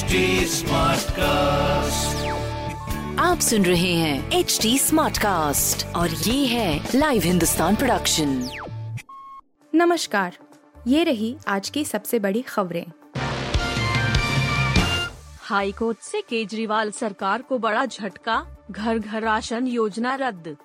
HD cast आप सुन रहे हैं एच डी स्मार्ट कास्ट और ये है लाइव हिंदुस्तान प्रोडक्शन नमस्कार ये रही आज की सबसे बड़ी खबरें। हाई कोर्ट से केजरीवाल सरकार को बड़ा झटका घर घर राशन योजना रद्द।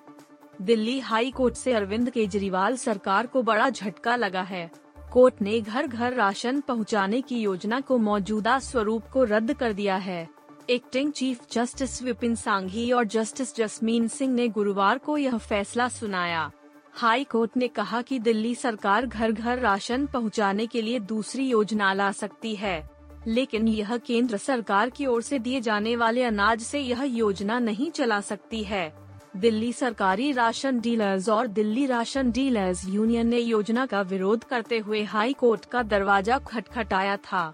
दिल्ली हाई कोर्ट से अरविंद केजरीवाल सरकार को बड़ा झटका लगा है। कोर्ट ने घर घर राशन पहुँचाने की योजना को मौजूदा स्वरूप को रद्द कर दिया है। Acting chief justice Vipin Sanghi और जस्टिस जसमीन सिंह ने गुरुवार को यह फैसला सुनाया। हाई कोर्ट ने कहा कि दिल्ली सरकार घर घर राशन पहुँचाने के लिए दूसरी योजना ला सकती है, लेकिन यह केंद्र सरकार की ओर से दिए जाने वाले अनाज से यह योजना नहीं चला सकती है। दिल्ली सरकारी राशन डीलर्स और दिल्ली राशन डीलर्स यूनियन ने योजना का विरोध करते हुए हाई कोर्ट का दरवाज़ा खटखटाया था।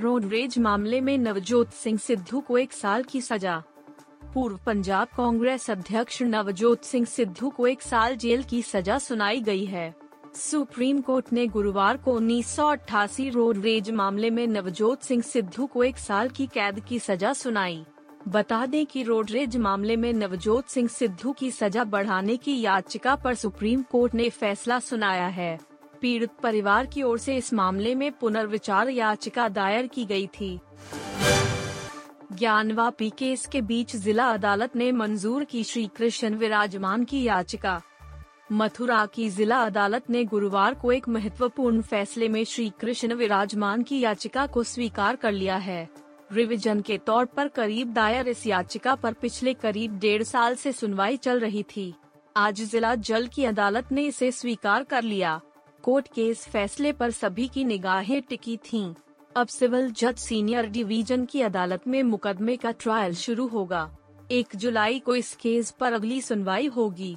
रोड रेज मामले में नवजोत सिंह सिद्धू को एक साल की सजा। पूर्व पंजाब कांग्रेस अध्यक्ष नवजोत सिंह सिद्धू को एक साल जेल की सजा सुनाई गई है। सुप्रीम कोर्ट ने गुरुवार को उन्नीस रोड रेज मामले में नवजोत सिंह सिद्धू को एक साल की कैद की सजा सुनाई। बता दें कि रोडरेज मामले में नवजोत सिंह सिद्धू की सजा बढ़ाने की याचिका पर सुप्रीम कोर्ट ने फैसला सुनाया है। पीड़ित परिवार की ओर से इस मामले में पुनर्विचार याचिका दायर की गई थी। ज्ञान ज्ञानवापी केस के बीच जिला अदालत ने मंजूर की श्री कृष्ण विराजमान की याचिका। मथुरा की जिला अदालत ने गुरुवार को एक महत्वपूर्ण फैसले में श्री कृष्ण विराजमान की याचिका को स्वीकार कर लिया है। रिवीजन के तौर पर करीब दायर इस याचिका पर पिछले करीब डेढ़ साल से सुनवाई चल रही थी। आज जिला जल की अदालत ने इसे स्वीकार कर लिया। कोर्ट के इस फैसले पर सभी की निगाहें टिकी थीं। अब सिविल जज सीनियर डिवीज़न की अदालत में मुकदमे का ट्रायल शुरू होगा। एक जुलाई को इस केस पर अगली सुनवाई होगी।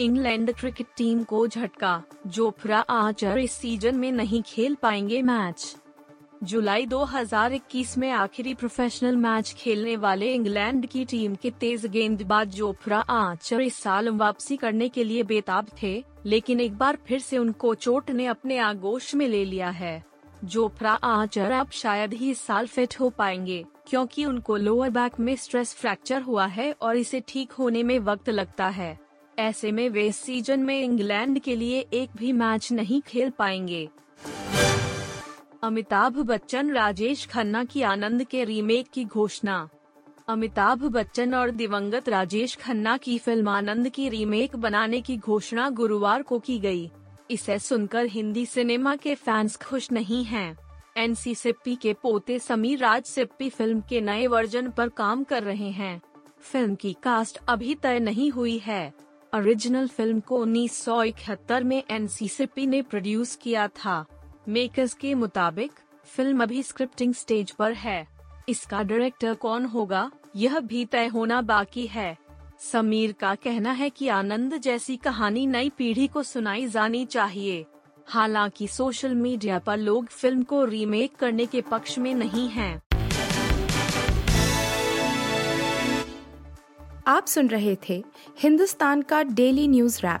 इंग्लैंड क्रिकेट टीम को झटका। जोफ्रा आचर इस सीज़न में नहीं खेल पाएँगे मैच। जुलाई 2021 में आखिरी प्रोफेशनल मैच खेलने वाले इंग्लैंड की टीम के तेज गेंदबाज जोफ्रा आचर इस साल वापसी करने के लिए बेताब थे, लेकिन एक बार फिर से उनको चोट ने अपने आगोश में ले लिया है। जोफ्रा आचर अब शायद ही इस साल फिट हो पाएँगे, क्योंकि उनको लोअर बैक में स्ट्रेस फ्रैक्चर हुआ है और इसे ठीक होने में वक्त लगता है। ऐसे में वे सीज़न में इंग्लैंड के लिए एक भी मैच नहीं खेल पाएँगे। अमिताभ बच्चन, राजेश खन्ना की आनंद के रीमेक की घोषणा अमिताभ बच्चन और दिवंगत राजेश खन्ना की फ़िल्म आनंद की रीमेक बनाने की घोषणा गुरुवार को की गई। इसे सुनकर हिंदी सिनेमा के फैंस खुश नहीं हैं। एन सी सिप्पी के पोते समीर राज सिप्पी फ़िल्म के नए वर्जन पर काम कर रहे हैं फ़िल्म की कास्ट अभी तय नहीं हुई है ओरिजिनल फ़िल्म को उन्नीस सौ इकहत्तर में एन ने प्रोड्यूस किया था मेकर्स के मुताबिक फ़िल्म अभी स्क्रिप्टिंग स्टेज पर है। इसका डायरेक्टर कौन होगा, यह भी तय होना बाकी है। समीर का कहना है कि आनंद जैसी कहानी नई पीढ़ी को सुनाई जानी चाहिए। हालाँकि सोशल मीडिया पर लोग फ़िल्म को रीमेक करने के पक्ष में नहीं हैं। आप सुन रहे थे हिंदुस्तान का डेली न्यूज़ रैप